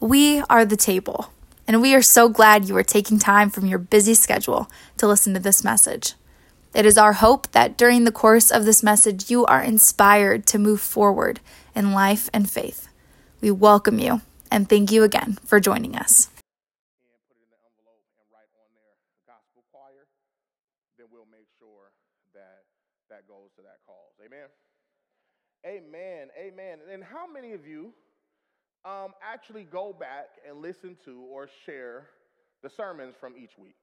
We are the table, and we are so glad you are taking time from your busy schedule to listen to this message. It is our hope that during the course of this message, you are inspired to move forward in life and faith. We welcome you and thank you again for joining us. Amen. Amen. And how many of you um, actually go back and listen to or share the sermons from each week?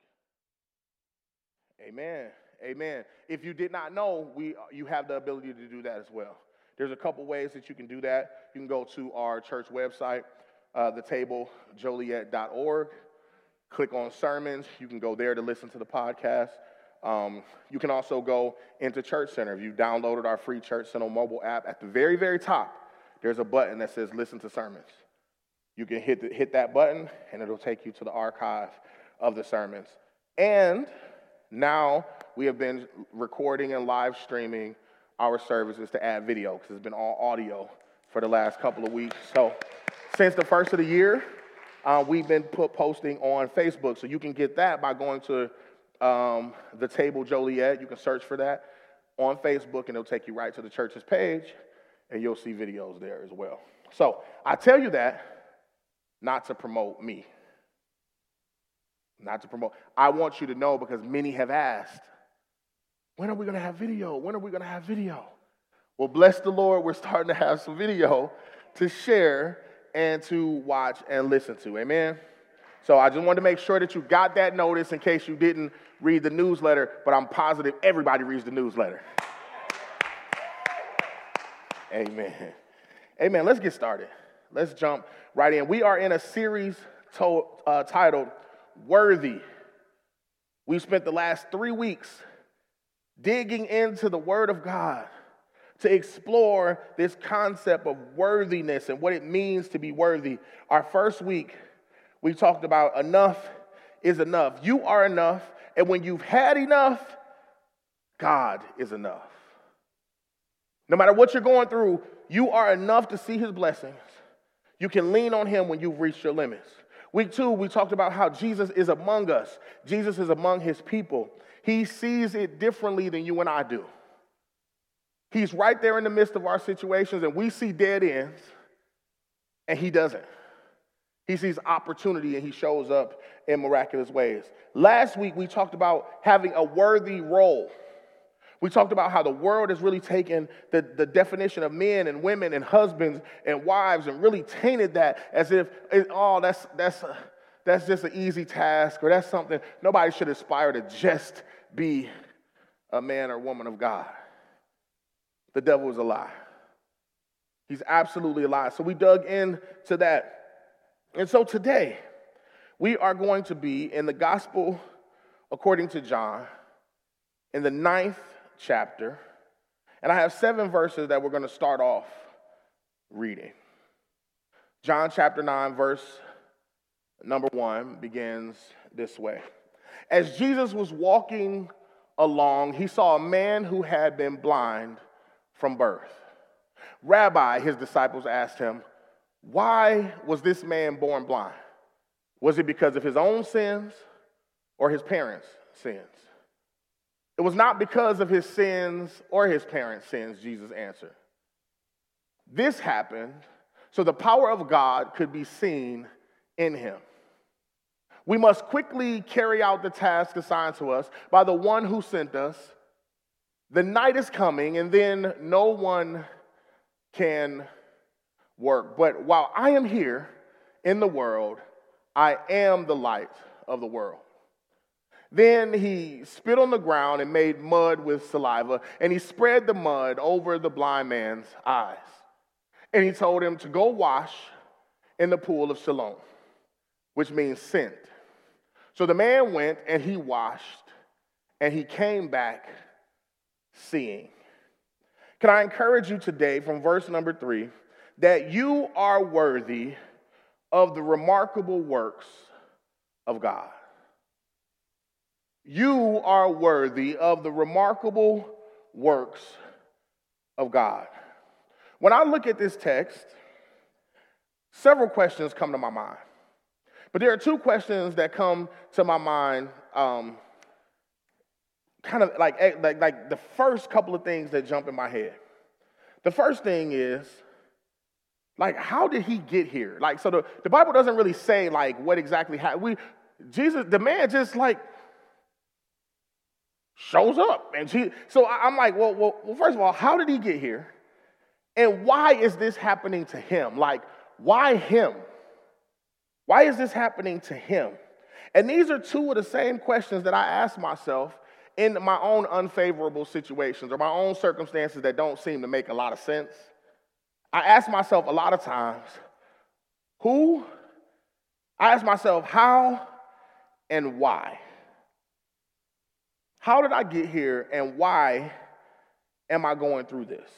Amen. Amen. If you did not know, we you have the ability to do that as well. There's a couple ways that you can do that. You can go to our church website, uh, thetablejoliet.org. Click on sermons. You can go there to listen to the podcast. Um, you can also go into Church Center. If you've downloaded our free Church Center mobile app, at the very, very top, there's a button that says Listen to Sermons. You can hit, the, hit that button, and it'll take you to the archive of the sermons. And now we have been recording and live streaming our services to add video because it's been all audio for the last couple of weeks. So since the first of the year, uh, we've been put posting on Facebook. So you can get that by going to um, the table Joliet. You can search for that on Facebook, and it'll take you right to the church's page, and you'll see videos there as well. So I tell you that not to promote me. Not to promote. I want you to know because many have asked, when are we going to have video? When are we going to have video? Well, bless the Lord, we're starting to have some video to share and to watch and listen to. Amen. So I just wanted to make sure that you got that notice in case you didn't read the newsletter, but I'm positive everybody reads the newsletter. Amen. Amen. Let's get started. Let's jump right in. We are in a series to, uh, titled Worthy. We've spent the last three weeks digging into the Word of God to explore this concept of worthiness and what it means to be worthy. Our first week, we talked about enough is enough. You are enough, and when you've had enough, God is enough. No matter what you're going through, you are enough to see His blessings. You can lean on Him when you've reached your limits. Week two, we talked about how Jesus is among us, Jesus is among His people. He sees it differently than you and I do. He's right there in the midst of our situations, and we see dead ends, and He doesn't. He sees opportunity and he shows up in miraculous ways. Last week, we talked about having a worthy role. We talked about how the world has really taken the, the definition of men and women and husbands and wives and really tainted that as if, oh, that's, that's, that's just an easy task or that's something nobody should aspire to just be a man or woman of God. The devil is a lie. He's absolutely a lie. So we dug into that. And so today, we are going to be in the gospel according to John, in the ninth chapter. And I have seven verses that we're going to start off reading. John chapter 9, verse number 1 begins this way. As Jesus was walking along, he saw a man who had been blind from birth. Rabbi, his disciples asked him, Why was this man born blind? Was it because of his own sins or his parents' sins? It was not because of his sins or his parents' sins, Jesus answered. This happened so the power of God could be seen in him. We must quickly carry out the task assigned to us by the one who sent us. The night is coming, and then no one can work. But while I am here in the world, I am the light of the world. Then he spit on the ground and made mud with saliva, and he spread the mud over the blind man's eyes. And he told him to go wash in the pool of Siloam, which means sent. So the man went and he washed, and he came back seeing. Can I encourage you today from verse number three that you are worthy of the remarkable works of God? You are worthy of the remarkable works of God. When I look at this text, several questions come to my mind. But there are two questions that come to my mind, um, kind of like, eh, like, like the first couple of things that jump in my head. The first thing is, like, how did he get here? Like, so the, the Bible doesn't really say, like, what exactly happened. We, Jesus, the man just, like, shows up. And she, so I'm like, well, well, well, first of all, how did he get here? And why is this happening to him? Like, why him? Why is this happening to him? And these are two of the same questions that I ask myself in my own unfavorable situations or my own circumstances that don't seem to make a lot of sense. I ask myself a lot of times, who? I ask myself, how and why? How did I get here and why am I going through this?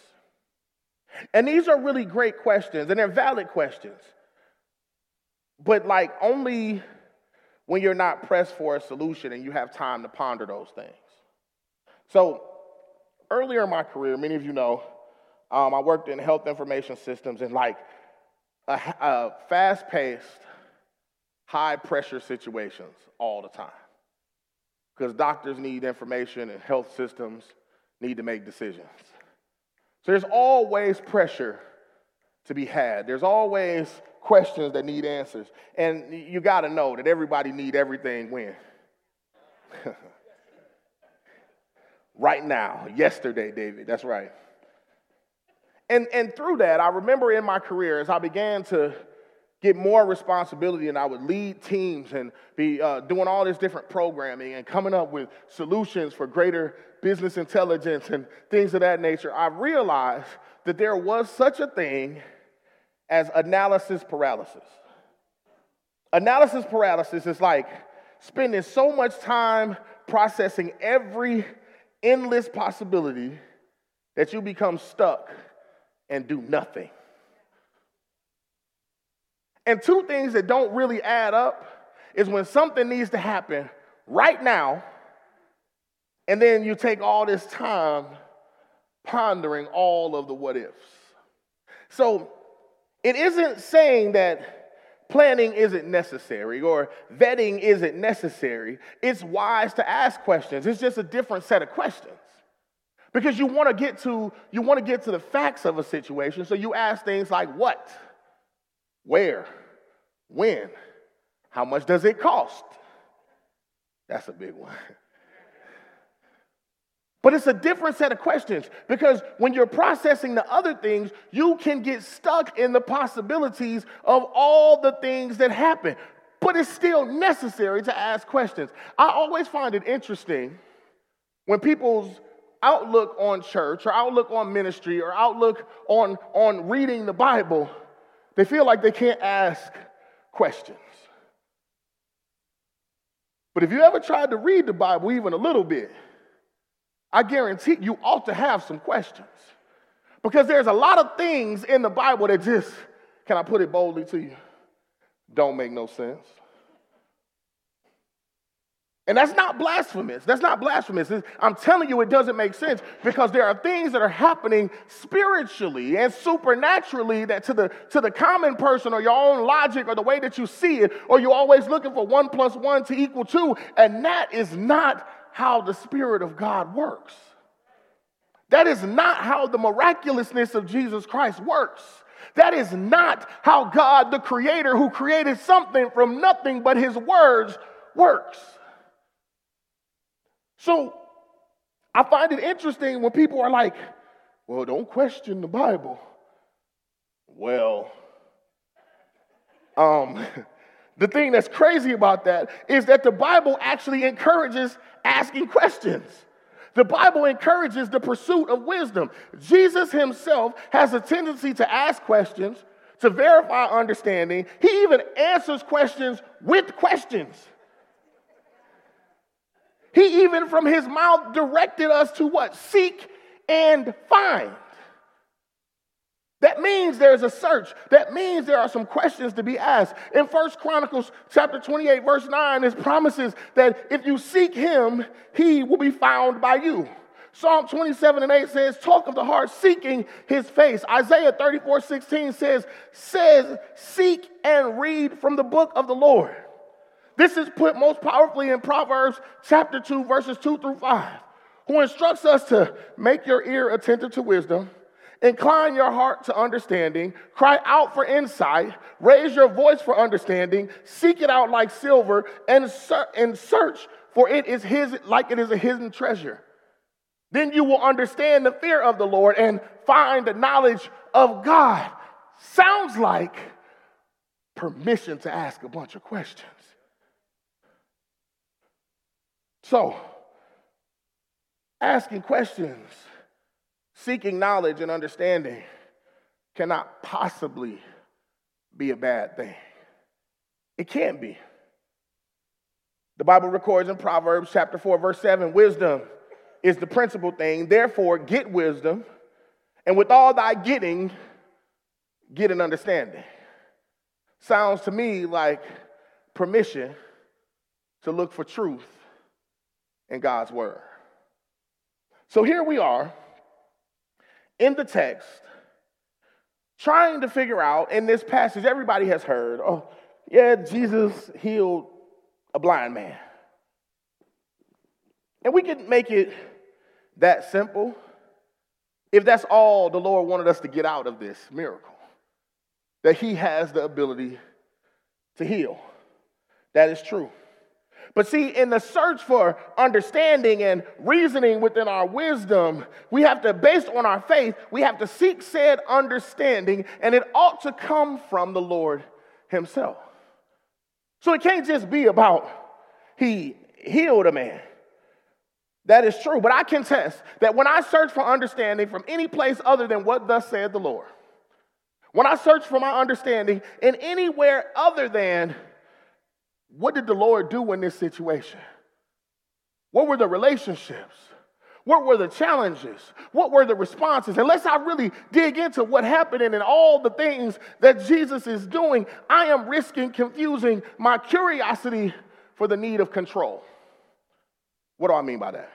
And these are really great questions and they're valid questions. But like only when you're not pressed for a solution and you have time to ponder those things. So earlier in my career, many of you know, um, I worked in health information systems and like a, a fast paced, high pressure situations all the time because doctors need information and health systems need to make decisions. So there's always pressure to be had. There's always questions that need answers. And you got to know that everybody need everything when. right now, yesterday, David, that's right. And, and through that, I remember in my career as I began to get more responsibility and I would lead teams and be uh, doing all this different programming and coming up with solutions for greater business intelligence and things of that nature, I realized that there was such a thing as analysis paralysis. Analysis paralysis is like spending so much time processing every endless possibility that you become stuck and do nothing. And two things that don't really add up is when something needs to happen right now, and then you take all this time pondering all of the what ifs. So it isn't saying that planning isn't necessary or vetting isn't necessary. It's wise to ask questions. It's just a different set of questions. Because you want to get to you want to get to the facts of a situation, so you ask things like what? Where? When? How much does it cost? That's a big one. But it's a different set of questions because when you're processing the other things, you can get stuck in the possibilities of all the things that happen. But it's still necessary to ask questions. I always find it interesting when people's outlook on church or outlook on ministry or outlook on, on reading the Bible, they feel like they can't ask questions. But if you ever tried to read the Bible even a little bit, I guarantee you ought to have some questions. Because there's a lot of things in the Bible that just, can I put it boldly to you, don't make no sense. And that's not blasphemous. That's not blasphemous. I'm telling you, it doesn't make sense because there are things that are happening spiritually and supernaturally that to the, to the common person or your own logic or the way that you see it, or you're always looking for one plus one to equal two. And that is not how the Spirit of God works. That is not how the miraculousness of Jesus Christ works. That is not how God, the Creator, who created something from nothing but His words, works. So I find it interesting when people are like, well, don't question the Bible. Well, um, the thing that's crazy about that is that the Bible actually encourages asking questions. The Bible encourages the pursuit of wisdom. Jesus himself has a tendency to ask questions, to verify understanding. He even answers questions with questions. He even from his mouth directed us to what? Seek and find. That means there's a search. That means there are some questions to be asked. In First Chronicles chapter 28, verse 9, it promises that if you seek him, he will be found by you. Psalm 27 and 8 says, Talk of the heart, seeking his face. Isaiah 34 16 says, says, Seek and read from the book of the Lord. This is put most powerfully in Proverbs chapter 2, verses 2 through 5, who instructs us to make your ear attentive to wisdom, incline your heart to understanding, cry out for insight, raise your voice for understanding, seek it out like silver, and, and search for it is his like it is a hidden treasure. Then you will understand the fear of the Lord and find the knowledge of God. Sounds like permission to ask a bunch of questions. So, asking questions, seeking knowledge and understanding cannot possibly be a bad thing. It can't be. The Bible records in Proverbs chapter 4, verse 7 wisdom is the principal thing. Therefore, get wisdom, and with all thy getting, get an understanding. Sounds to me like permission to look for truth in God's word. So here we are in the text, trying to figure out in this passage, everybody has heard, oh, yeah, Jesus healed a blind man. And we can make it that simple if that's all the Lord wanted us to get out of this miracle that He has the ability to heal. That is true. But see, in the search for understanding and reasoning within our wisdom, we have to, based on our faith, we have to seek said understanding, and it ought to come from the Lord Himself. So it can't just be about He healed a man. That is true, but I contest that when I search for understanding from any place other than what thus said the Lord, when I search for my understanding in anywhere other than what did the Lord do in this situation? What were the relationships? What were the challenges? What were the responses? Unless I really dig into what happened and all the things that Jesus is doing, I am risking confusing my curiosity for the need of control. What do I mean by that?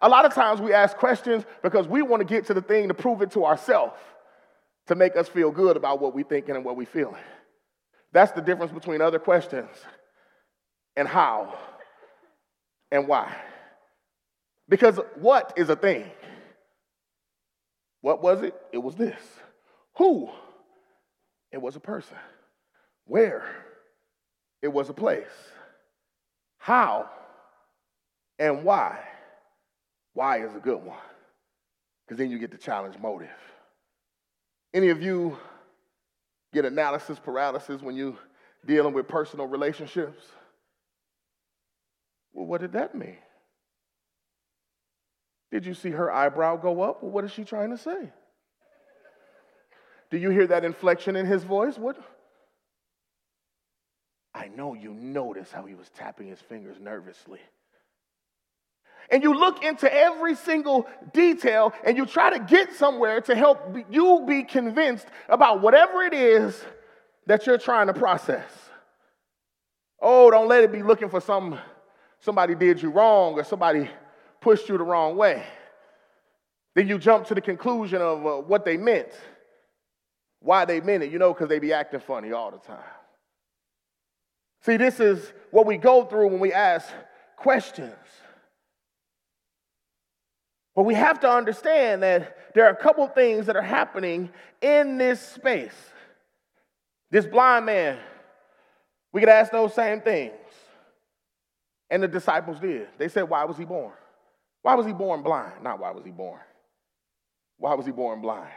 A lot of times we ask questions because we want to get to the thing to prove it to ourselves, to make us feel good about what we're thinking and what we're feeling. That's the difference between other questions and how and why. Because what is a thing? What was it? It was this. Who? It was a person. Where? It was a place. How? and why. Why is a good one, because then you get the challenge motive. Any of you get analysis paralysis when you dealing with personal relationships? Well, what did that mean? Did you see her eyebrow go up? Well, what is she trying to say? Do you hear that inflection in his voice? What? I know you notice how he was tapping his fingers nervously and you look into every single detail and you try to get somewhere to help you be convinced about whatever it is that you're trying to process. Oh, don't let it be looking for some somebody did you wrong or somebody pushed you the wrong way. Then you jump to the conclusion of uh, what they meant, why they meant it, you know, because they be acting funny all the time. See, this is what we go through when we ask questions. But we have to understand that there are a couple things that are happening in this space. This blind man, we could ask those same things. And the disciples did. They said, Why was he born? Why was he born blind? Not why was he born. Why was he born blind?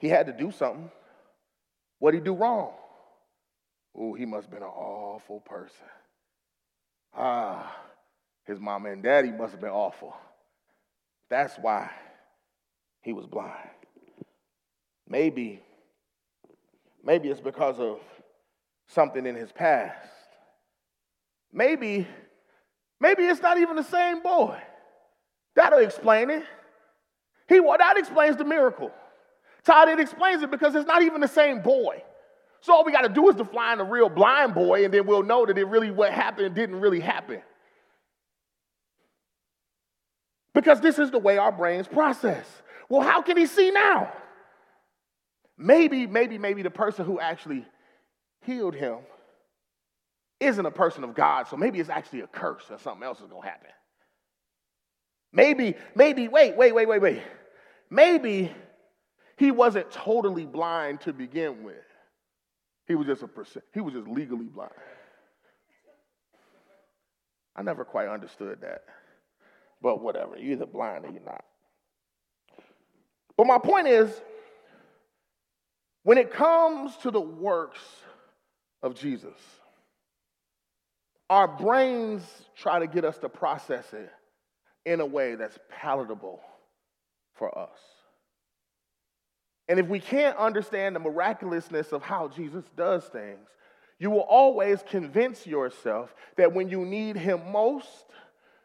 He had to do something. What did he do wrong? Oh, he must have been an awful person. Ah, his mama and daddy must have been awful. That's why he was blind. Maybe, maybe it's because of something in his past. Maybe, maybe it's not even the same boy. That'll explain it. He, that explains the miracle. Todd, it explains it because it's not even the same boy. So all we got to do is to find a real blind boy, and then we'll know that it really what happened didn't really happen. because this is the way our brains process. Well, how can he see now? Maybe, maybe, maybe the person who actually healed him isn't a person of God, so maybe it's actually a curse or something else is going to happen. Maybe, maybe, wait, wait, wait, wait, wait. Maybe he wasn't totally blind to begin with. He was just a percent, he was just legally blind. I never quite understood that. But whatever, you're either blind or you're not. But my point is, when it comes to the works of Jesus, our brains try to get us to process it in a way that's palatable for us. And if we can't understand the miraculousness of how Jesus does things, you will always convince yourself that when you need Him most,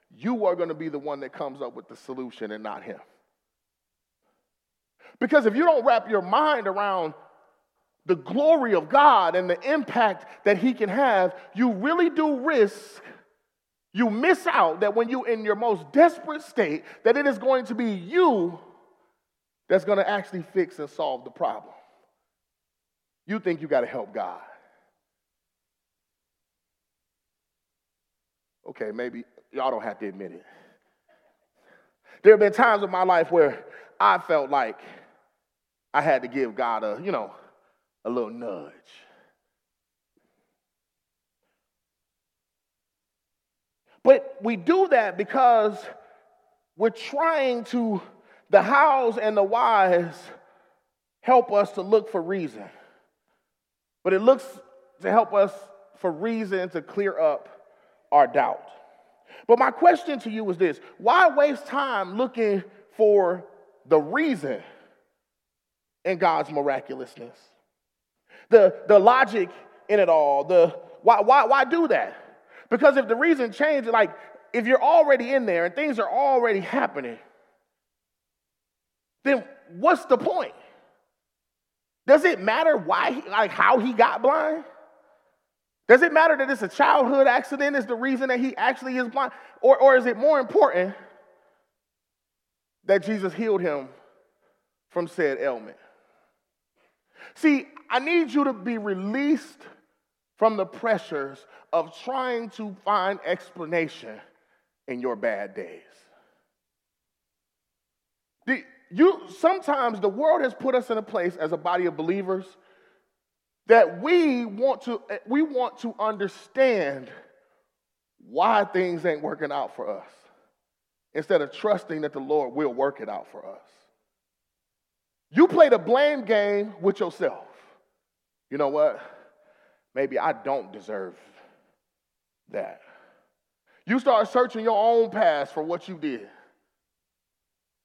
you are going to be the one that comes up with the solution and not Him. Because if you don't wrap your mind around the glory of God and the impact that He can have, you really do risk, you miss out that when you're in your most desperate state, that it is going to be you that's going to actually fix and solve the problem. You think you got to help God. Okay, maybe y'all don't have to admit it. There have been times in my life where I felt like I had to give God a, you know, a little nudge. But we do that because we're trying to, the hows and the whys help us to look for reason. But it looks to help us for reason to clear up our doubt. But my question to you is this why waste time looking for the reason in God's miraculousness? The, the logic in it all, the why, why, why do that? Because if the reason changes, like if you're already in there and things are already happening, then what's the point? Does it matter why, like how he got blind? Does it matter that it's a childhood accident is the reason that he actually is blind? Or, or is it more important that Jesus healed him from said ailment? See, I need you to be released from the pressures of trying to find explanation in your bad days. The, you, sometimes the world has put us in a place as a body of believers that we want to eh, we want to understand why things ain't working out for us instead of trusting that the Lord will work it out for us. You play the blame game with yourself. You know what? Maybe I don't deserve that. You start searching your own past for what you did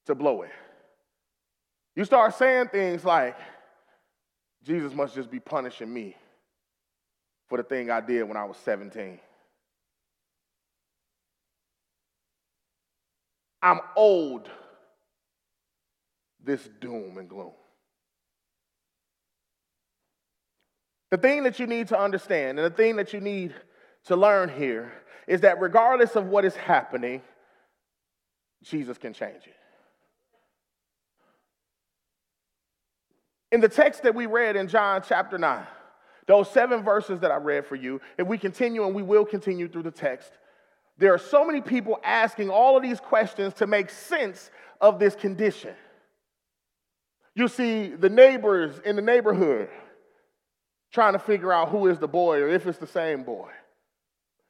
to blow it. You start saying things like, Jesus must just be punishing me for the thing I did when I was 17. I'm owed this doom and gloom. The thing that you need to understand and the thing that you need to learn here is that regardless of what is happening, Jesus can change it. In the text that we read in John chapter 9, those seven verses that I read for you, if we continue and we will continue through the text, there are so many people asking all of these questions to make sense of this condition. You see the neighbors in the neighborhood trying to figure out who is the boy or if it's the same boy.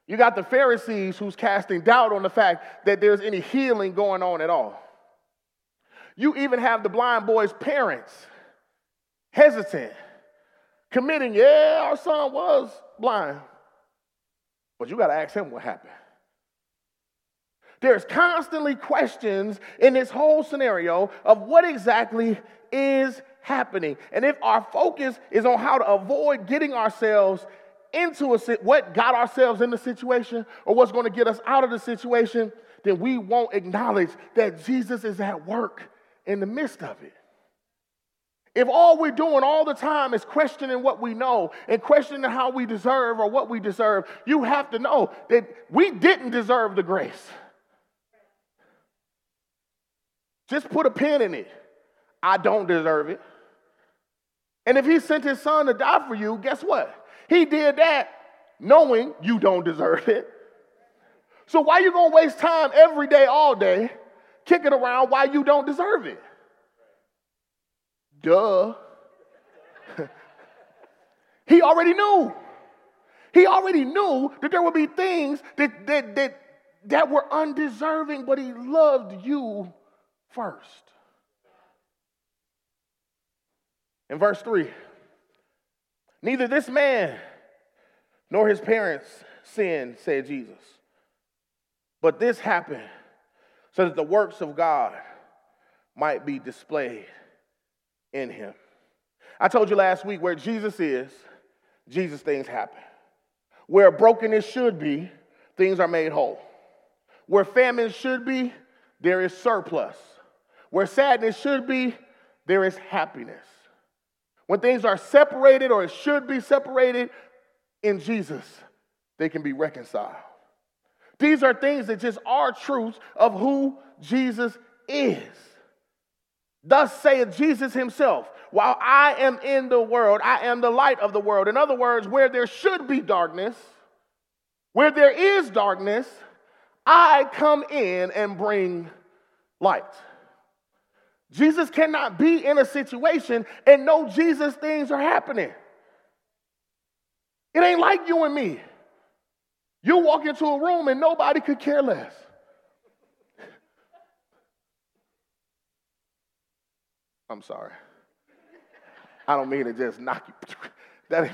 You got the Pharisees who's casting doubt on the fact that there's any healing going on at all. You even have the blind boy's parents hesitant, committing, yeah, our son was blind. But you got to ask him what happened. There's constantly questions in this whole scenario of what exactly is happening. And if our focus is on how to avoid getting ourselves into a what got ourselves in the situation or what's going to get us out of the situation, then we won't acknowledge that Jesus is at work in the midst of it. If all we're doing all the time is questioning what we know and questioning how we deserve or what we deserve, you have to know that we didn't deserve the grace. Just put a pin in it. I don't deserve it. And if he sent his son to die for you, guess what? He did that knowing you don't deserve it. So why you gonna waste time every day, all day, kicking around why you don't deserve it? Duh. he already knew. He already knew that there would be things that, that, that, that were undeserving, but he loved you first. In verse 3, neither this man nor his parents sinned, said Jesus. But this happened so that the works of God might be displayed in him. I told you last week where Jesus is, Jesus things happen. Where brokenness should be, things are made whole. Where famine should be, there is surplus. Where sadness should be, there is happiness. When things are separated or should be separated in Jesus, they can be reconciled. These are things that just are truths of who Jesus is. Thus saith Jesus himself, while I am in the world, I am the light of the world. In other words, where there should be darkness, where there is darkness, I come in and bring light. Jesus cannot be in a situation and know Jesus things are happening. It ain't like you and me. You walk into a room and nobody could care less. I'm sorry. I don't mean to just knock you. That ain't,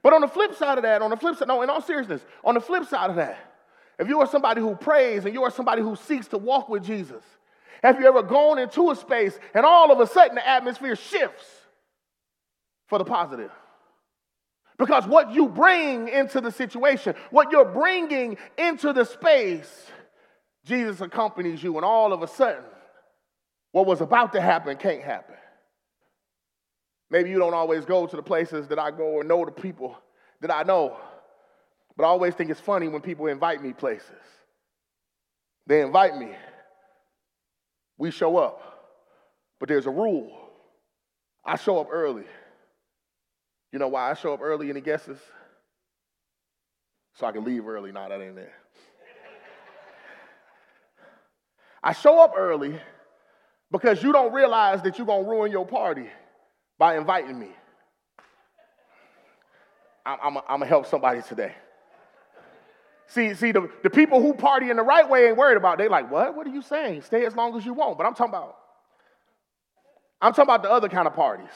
but on the flip side of that, on the flip side, no, in all seriousness, on the flip side of that, if you are somebody who prays and you are somebody who seeks to walk with Jesus, have you ever gone into a space and all of a sudden the atmosphere shifts for the positive? Because what you bring into the situation, what you're bringing into the space, Jesus accompanies you, and all of a sudden, what was about to happen can't happen. Maybe you don't always go to the places that I go or know the people that I know, but I always think it's funny when people invite me places. They invite me, we show up, but there's a rule. I show up early. You know why I show up early? Any guesses? So I can leave early. Nah, that ain't there. I show up early because you don't realize that you're going to ruin your party by inviting me. I'm, I'm going to help somebody today. See, see the, the people who party in the right way ain't worried about. They like, what? What are you saying? Stay as long as you want. But I'm talking about, I'm talking about the other kind of parties.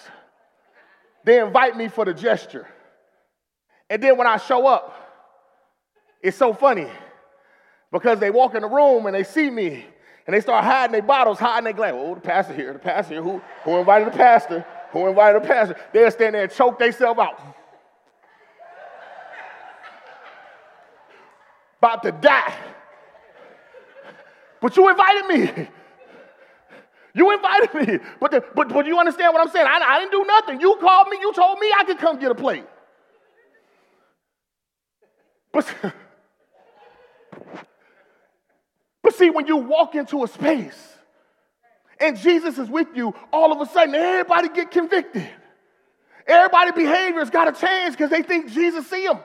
They invite me for the gesture. And then when I show up, it's so funny because they walk in the room and they see me and they start hiding their bottles, hiding their glass. Oh, the pastor here, the pastor here. Who, who invited the pastor? Who invited the pastor? They'll stand there and choke themselves out. About to die. But you invited me. You invited me. But, the, but, but you understand what I'm saying? I, I didn't do nothing. You called me. You told me I could come get a plate. But, but see, when you walk into a space and Jesus is with you, all of a sudden everybody get convicted. Everybody behavior's got to change because they think Jesus see them.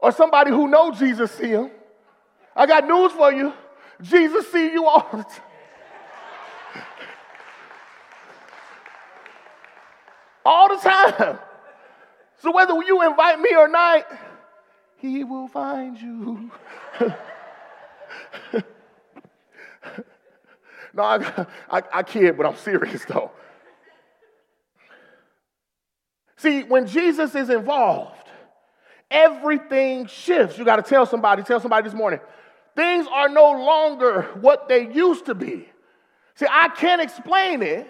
Or somebody who knows Jesus see them. I got news for you. Jesus see you all the time. all the time. So whether you invite me or not, he will find you. no, I, I, I kid, but I'm serious though. See, when Jesus is involved, everything shifts. You got to tell somebody, tell somebody this morning, things are no longer what they used to be. See, I can't explain it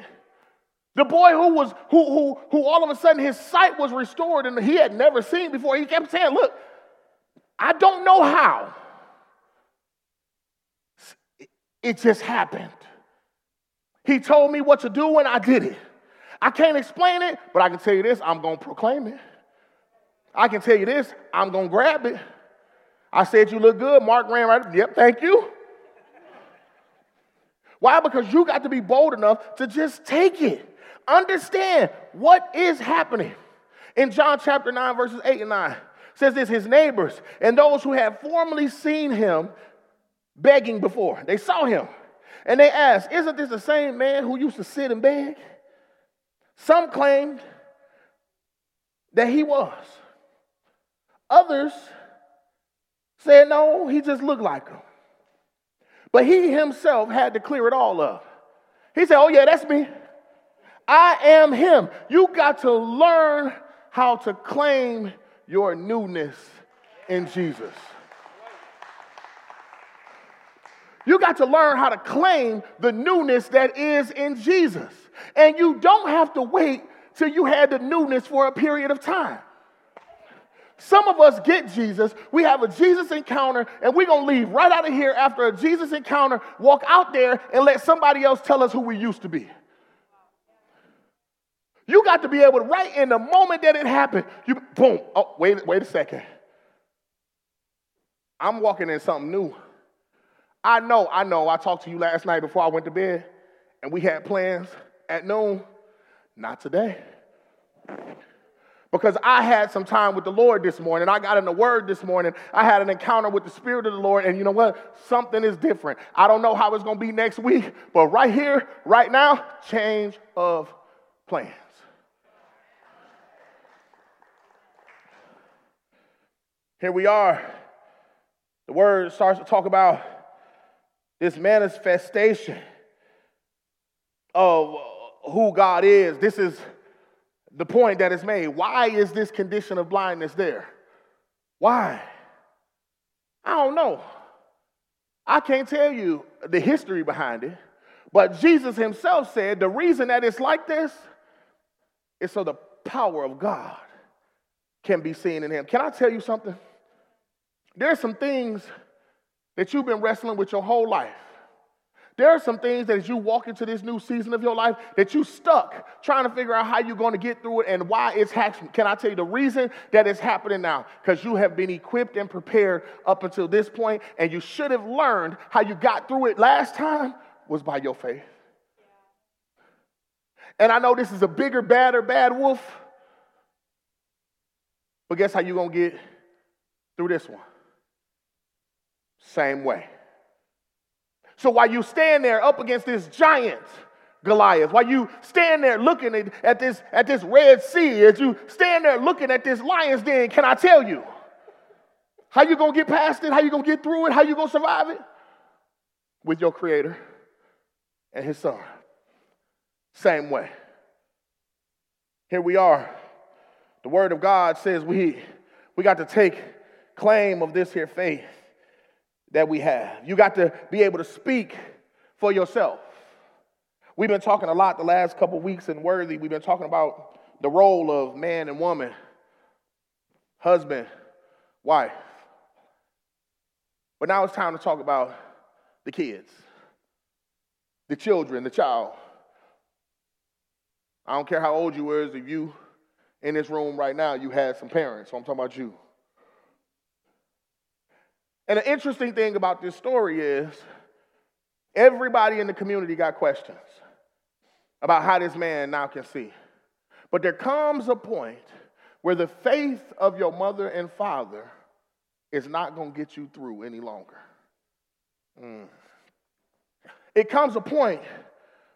the boy who was who who who all of a sudden his sight was restored and he had never seen before. He kept saying, "Look, I don't know how. It just happened. He told me what to do and I did it. I can't explain it, but I can tell you this, I'm going to proclaim it. I can tell you this, I'm going to grab it. I said you look good. Mark ran right. Up. Yep, thank you. Why? Because you got to be bold enough to just take it. Understand what is happening. In John chapter 9, verses 8 and 9, says this his neighbors and those who had formerly seen him begging before, they saw him. And they asked, Isn't this the same man who used to sit and beg? Some claimed that he was. Others said, No, he just looked like him. But he himself had to clear it all up. He said, Oh, yeah, that's me. I am him. You got to learn how to claim your newness in Jesus. You got to learn how to claim the newness that is in Jesus. And you don't have to wait till you had the newness for a period of time. Some of us get Jesus, we have a Jesus encounter, and we're gonna leave right out of here after a Jesus encounter, walk out there and let somebody else tell us who we used to be. You got to be able to, right in the moment that it happened, you boom, oh, wait, wait a second. I'm walking in something new. I know, I know. I talked to you last night before I went to bed, and we had plans at noon. Not today. Because I had some time with the Lord this morning. I got in the Word this morning. I had an encounter with the Spirit of the Lord. And you know what? Something is different. I don't know how it's going to be next week, but right here, right now, change of plans. Here we are. The Word starts to talk about this manifestation of who God is. This is the point that is made. Why is this condition of blindness there? Why? I don't know. I can't tell you the history behind it, but Jesus himself said the reason that it's like this is so the power of God can be seen in him. Can I tell you something? There are some things that you've been wrestling with your whole life. There are some things that as you walk into this new season of your life that you stuck trying to figure out how you're going to get through it and why it's happening. Can I tell you the reason that it's happening now? Because you have been equipped and prepared up until this point, and you should have learned how you got through it last time was by your faith. And I know this is a bigger, badder, bad wolf, but guess how you're going to get through this one? Same way. So while you stand there up against this giant, Goliath, while you stand there looking at, this, at this Red Sea, as you stand there looking at this lion's den, can I tell you how you gonna get past it? How you gonna get through it? How you gonna survive it? With your Creator and His Son. Same way. Here we are. The Word of God says we, we got to take claim of this here faith that we have. You got to be able to speak for yourself. We've been talking a lot the last couple weeks in Worthy. We've been talking about the role of man and woman, husband, wife. But now it's time to talk about the kids, the children, the child. I don't care how old you were, if you in this room right now, you had some parents, so I'm talking about you. And the interesting thing about this story is everybody in the community got questions about how this man now can see. But there comes a point where the faith of your mother and father is not going to get you through any longer. Mm. It comes a point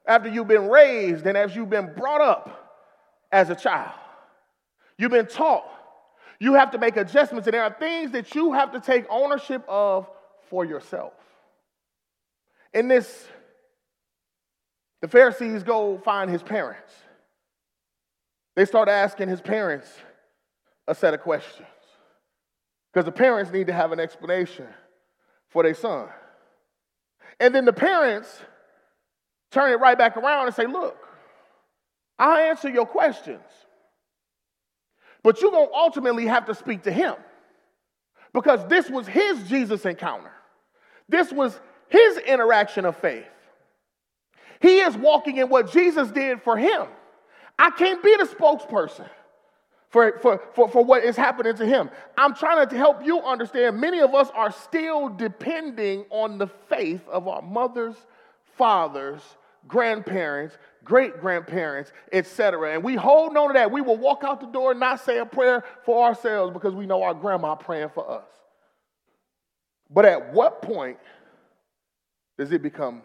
after you've been raised and as you've been brought up as a child. You've been taught you have to make adjustments, and there are things that you have to take ownership of for yourself. In this, the Pharisees go find his parents. They start asking his parents a set of questions because the parents need to have an explanation for their son. And then the parents turn it right back around and say, Look, I'll answer your questions. But you're going to ultimately have to speak to him because this was his Jesus encounter. This was his interaction of faith. He is walking in what Jesus did for him. I can't be the spokesperson for, for, for, for what is happening to him. I'm trying to help you understand many of us are still depending on the faith of our mothers, fathers, grandparents, great grandparents, etc. And we hold on to that. We will walk out the door and not say a prayer for ourselves because we know our grandma praying for us. But at what point does it become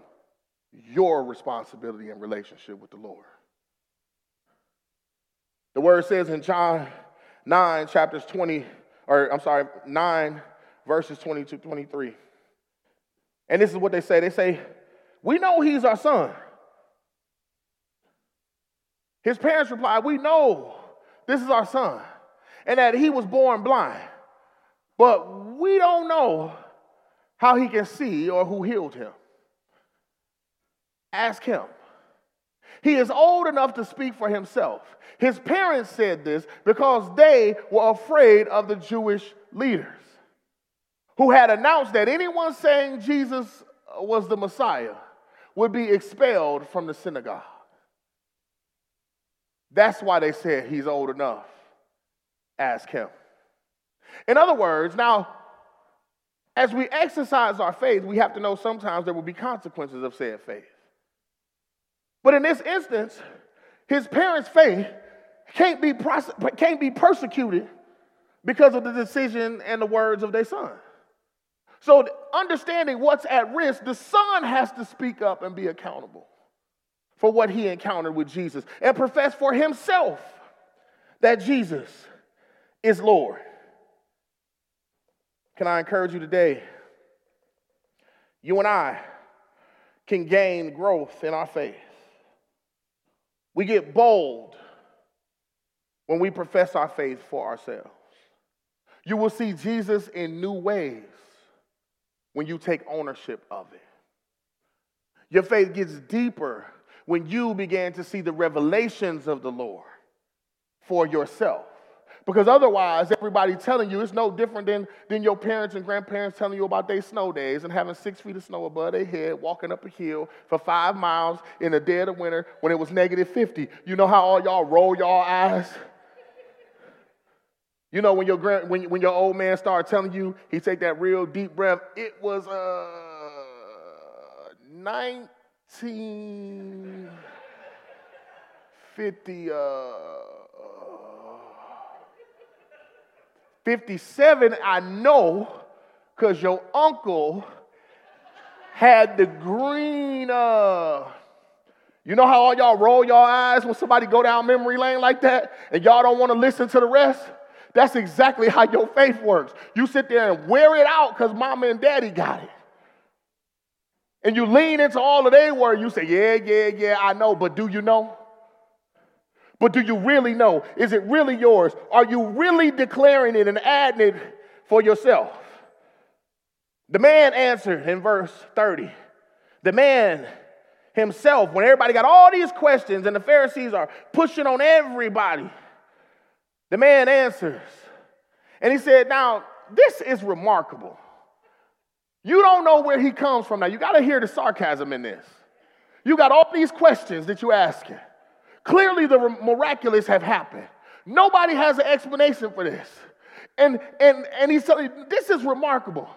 your responsibility and relationship with the Lord? The word says in John 9, chapters 20, or I'm sorry, 9, verses 22 23. And this is what they say. They say, We know he's our son. His parents replied, We know this is our son, and that he was born blind. But we don't know how he can see or who healed him. Ask him. He is old enough to speak for himself. His parents said this because they were afraid of the Jewish leaders who had announced that anyone saying Jesus was the Messiah would be expelled from the synagogue. That's why they said he's old enough. Ask him. In other words, now, as we exercise our faith, we have to know sometimes there will be consequences of said faith. But in this instance, his parents' faith can't be, can't be persecuted because of the decision and the words of their son. So, understanding what's at risk, the son has to speak up and be accountable for what he encountered with Jesus and profess for himself that Jesus is Lord. Can I encourage you today? You and I can gain growth in our faith. We get bold when we profess our faith for ourselves. You will see Jesus in new ways when you take ownership of it. Your faith gets deeper when you began to see the revelations of the Lord for yourself. Because otherwise, everybody telling you it's no different than, than your parents and grandparents telling you about their snow days and having six feet of snow above their head, walking up a hill for five miles in the dead of winter when it was negative 50. You know how all y'all roll y'all eyes? You know when your grand, when, when your old man started telling you, he take that real deep breath. It was uh 1950 uh 57, I know, because your uncle had the green, uh, you know how all y'all roll your eyes when somebody go down memory lane like that and y'all don't want to listen to the rest? That's exactly how your faith works. You sit there and wear it out because mama and daddy got it. And you lean into all of their word. You say, yeah, yeah, yeah, I know, but do you know? But do you really know? Is it really yours? Are you really declaring it and adding it for yourself? The man answered in verse 30. The man himself, when everybody got all these questions and the Pharisees are pushing on everybody, the man answers. And he said, Now, this is remarkable. You don't know where he comes from now. You got to hear the sarcasm in this. You got all these questions that you're asking. Clearly, the miraculous have happened. Nobody has an explanation for this. And, and, and telling you, this is remarkable.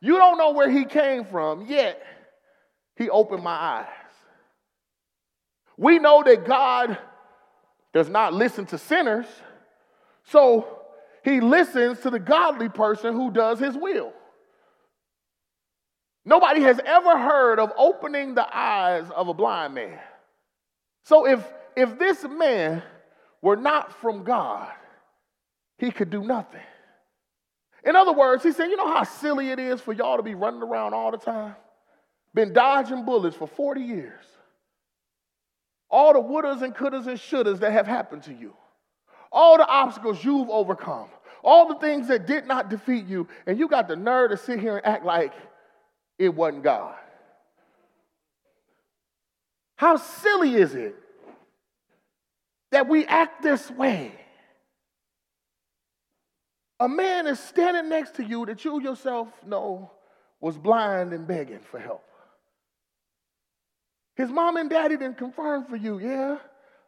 You don't know where he came from, yet he opened my eyes. We know that God does not listen to sinners, so he listens to the godly person who does his will. Nobody has ever heard of opening the eyes of a blind man. So if if this man were not from God, he could do nothing. In other words, he said, You know how silly it is for y'all to be running around all the time? Been dodging bullets for 40 years. All the wouldas and couldas and shouldas that have happened to you. All the obstacles you've overcome. All the things that did not defeat you. And you got the nerve to sit here and act like it wasn't God. How silly is it that we act this way. A man is standing next to you that you yourself know was blind and begging for help. His mom and daddy didn't confirm for you, yeah?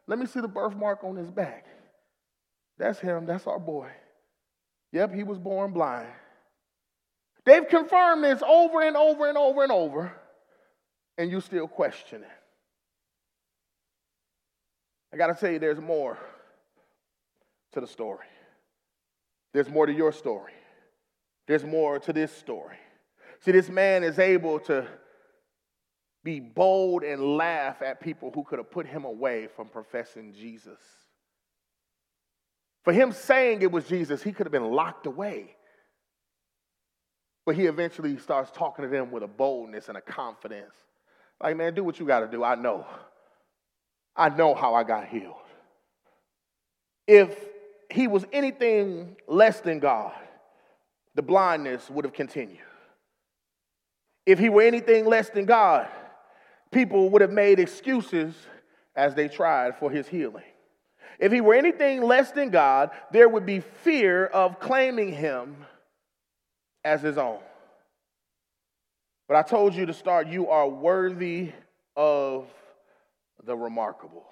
Let me see the birthmark on his back. That's him, that's our boy. Yep, he was born blind. They've confirmed this over and over and over and over. and you still question it. I got to tell you, there's more to the story. There's more to your story. There's more to this story. See, this man is able to be bold and laugh at people who could have put him away from professing Jesus. For him saying it was Jesus, he could have been locked away. But he eventually starts talking to them with a boldness and a confidence. Like, man, do what you got to do. I know. I know how I got healed. If he was anything less than God, the blindness would have continued. If he were anything less than God, people would have made excuses as they tried for his healing. If he were anything less than God, there would be fear of claiming him as his own. But I told you to start, you are worthy of the remarkable.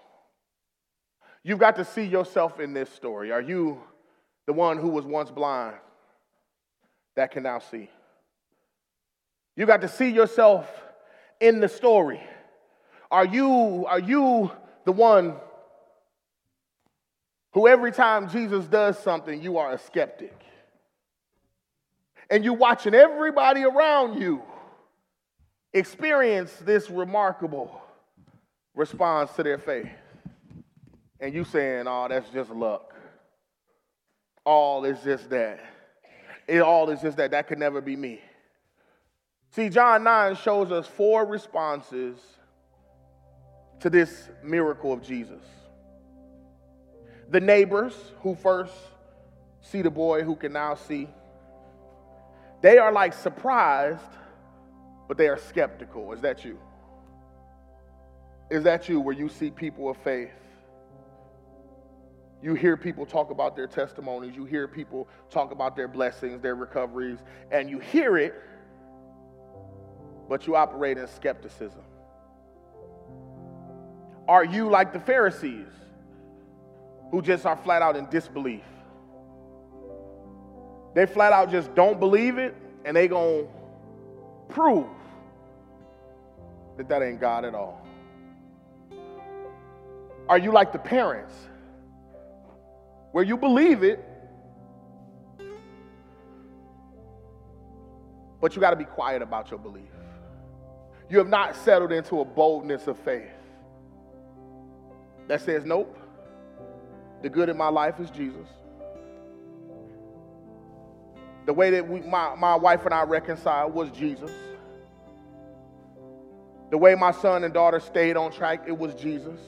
You've got to see yourself in this story. Are you the one who was once blind that can now see? You got to see yourself in the story. Are you, are you the one who every time Jesus does something, you are a skeptic? And you're watching everybody around you experience this remarkable response to their faith. And you saying, oh, that's just luck. All is just that. It all is just that. That could never be me. See, John 9 shows us four responses to this miracle of Jesus. The neighbors who first see the boy who can now see, they are like surprised, but they are skeptical. Is that you? Is that you where you see people of faith? You hear people talk about their testimonies, you hear people talk about their blessings, their recoveries, and you hear it, but you operate in skepticism. Are you like the Pharisees who just are flat out in disbelief? They flat out just don't believe it and they to prove that that ain't God at all. Are you like the parents where you believe it, but you got to be quiet about your belief? You have not settled into a boldness of faith that says, nope, the good in my life is Jesus. The way that we, my, my wife and I reconciled was Jesus. The way my son and daughter stayed on track, it was Jesus.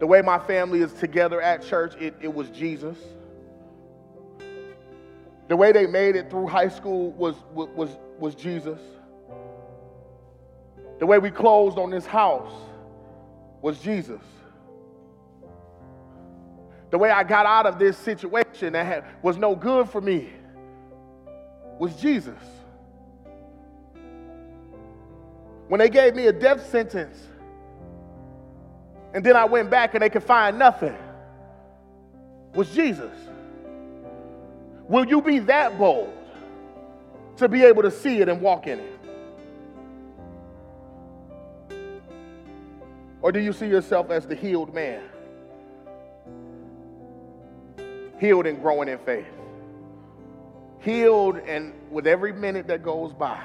The way my family is together at church, it, it was Jesus. The way they made it through high school was, was, was Jesus. The way we closed on this house was Jesus. The way I got out of this situation that had, was no good for me was Jesus. When they gave me a death sentence, and then I went back and they could find nothing, was Jesus. Will you be that bold to be able to see it and walk in it? Or do you see yourself as the healed man? Healed and growing in faith. Healed, and with every minute that goes by,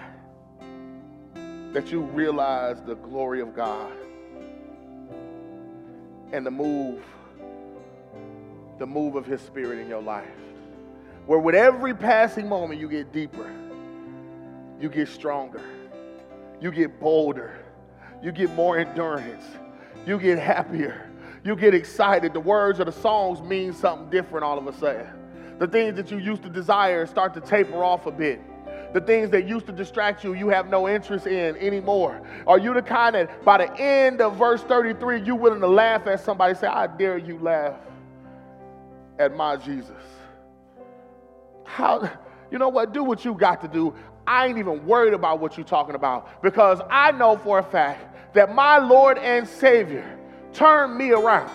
that you realize the glory of God and the move, the move of His Spirit in your life. Where with every passing moment, you get deeper, you get stronger, you get bolder, you get more endurance you get happier. You get excited. The words of the songs mean something different all of a sudden. The things that you used to desire start to taper off a bit. The things that used to distract you, you have no interest in anymore. Are you the kind that by the end of verse 33, you willing to laugh at somebody, say, I dare you laugh at my Jesus? How, you know what? Do what you got to do. I ain't even worried about what you're talking about because I know for a fact that my Lord and Savior turned me around.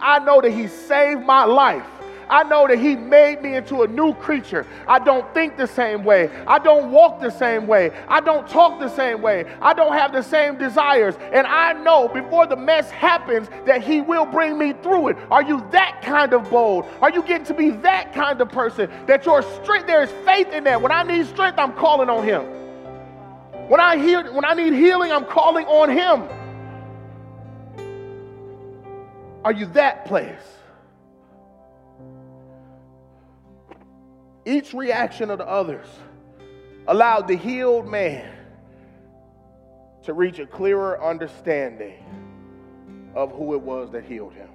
I know that He saved my life. I know that He made me into a new creature. I don't think the same way. I don't walk the same way. I don't talk the same way. I don't have the same desires. And I know before the mess happens that He will bring me through it. Are you that kind of bold? Are you getting to be that kind of person that your strength, there is faith in that? When I need strength, I'm calling on Him. When I heal, when I need healing, I'm calling on Him. Are you that place? Each reaction of the others allowed the healed man to reach a clearer understanding of who it was that healed him.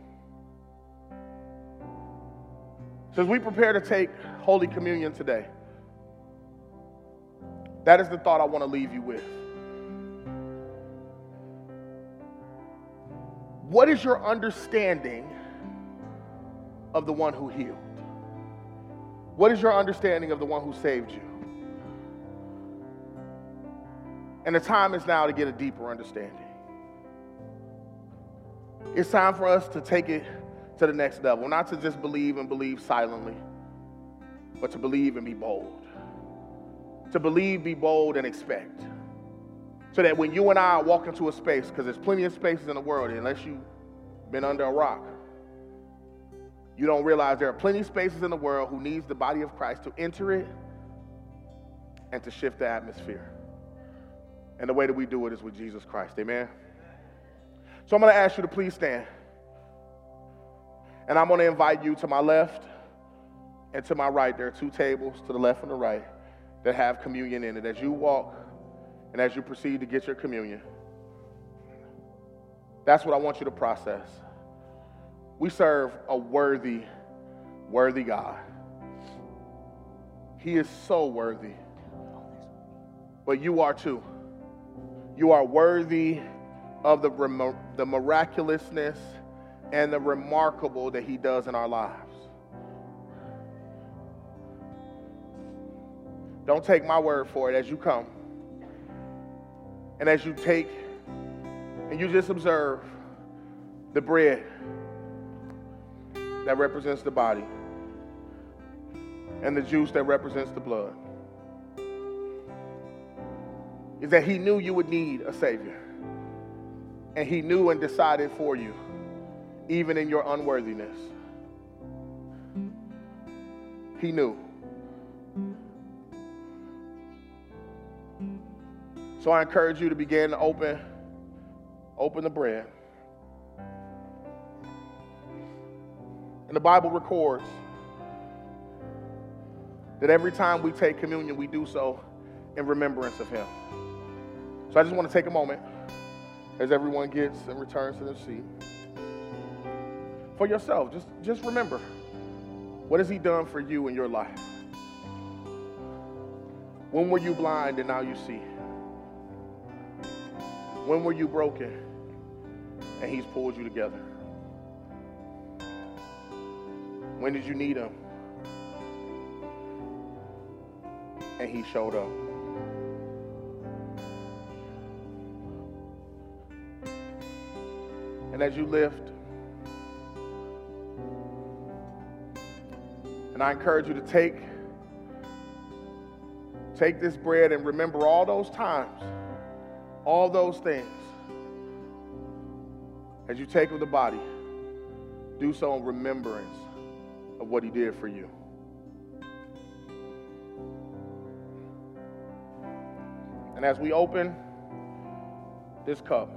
So, as we prepare to take Holy Communion today, that is the thought I want to leave you with. What is your understanding of the one who healed? What is your understanding of the one who saved you? And the time is now to get a deeper understanding. It's time for us to take it to the next level, not to just believe and believe silently, but to believe and be bold. To believe, be bold, and expect. So that when you and I walk into a space, because there's plenty of spaces in the world, unless you've been under a rock, you don't realize there are plenty of spaces in the world who needs the body of Christ to enter it and to shift the atmosphere. And the way that we do it is with Jesus Christ. Amen. So I'm going to ask you to please stand. And I'm going to invite you to my left and to my right. There are two tables to the left and the right that have communion in it. As you walk and as you proceed to get your communion, that's what I want you to process. We serve a worthy, worthy God. He is so worthy. But you are too. You are worthy of the, the miraculousness and the remarkable that He does in our lives. Don't take my word for it as you come. And as you take and you just observe the bread that represents the body and the juice that represents the blood is that he knew you would need a savior. And he knew and decided for you even in your unworthiness. He knew so i encourage you to begin to open open the bread And the Bible records that every time we take communion, we do so in remembrance of him. So I just want to take a moment as everyone gets and returns to their seat. For yourself, just, just remember what has he done for you in your life? When were you blind and now you see? When were you broken and he's pulled you together? When did you need him? And he showed up. And as you lift, and I encourage you to take take this bread and remember all those times, all those things. As you take of the body, do so in remembrance of what he did for you. And as we open this cup,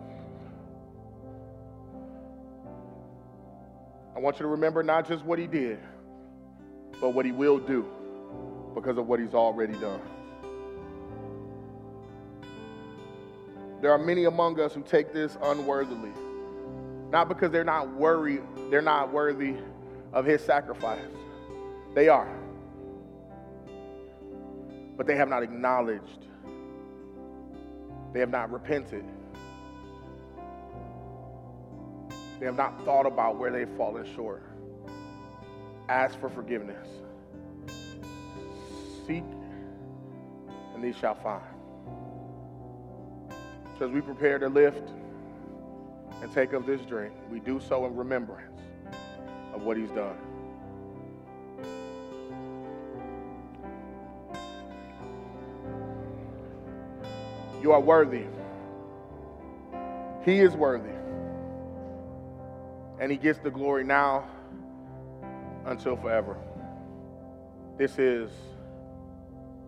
I want you to remember not just what he did, but what he will do because of what he's already done. There are many among us who take this unworthily. Not because they're not worried, they're not worthy of his sacrifice. They are. But they have not acknowledged, they have not repented. They have not thought about where they've fallen short. Ask for forgiveness. Seek, and these shall find. So as we prepare to lift and take of this drink, we do so in remembrance of what he's done. You are worthy. He is worthy. And he gets the glory now until forever. This is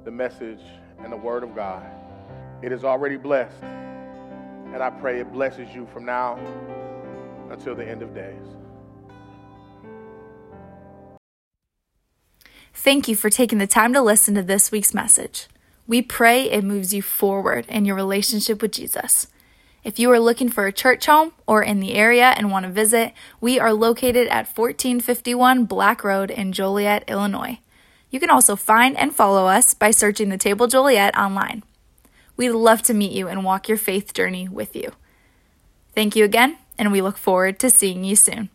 the message and the word of God. It is already blessed. And I pray it blesses you from now until the end of days. Thank you for taking the time to listen to this week's message. We pray it moves you forward in your relationship with Jesus. If you are looking for a church home or in the area and want to visit, we are located at 1451 Black Road in Joliet, Illinois. You can also find and follow us by searching the Table Joliet online. We'd love to meet you and walk your faith journey with you. Thank you again, and we look forward to seeing you soon.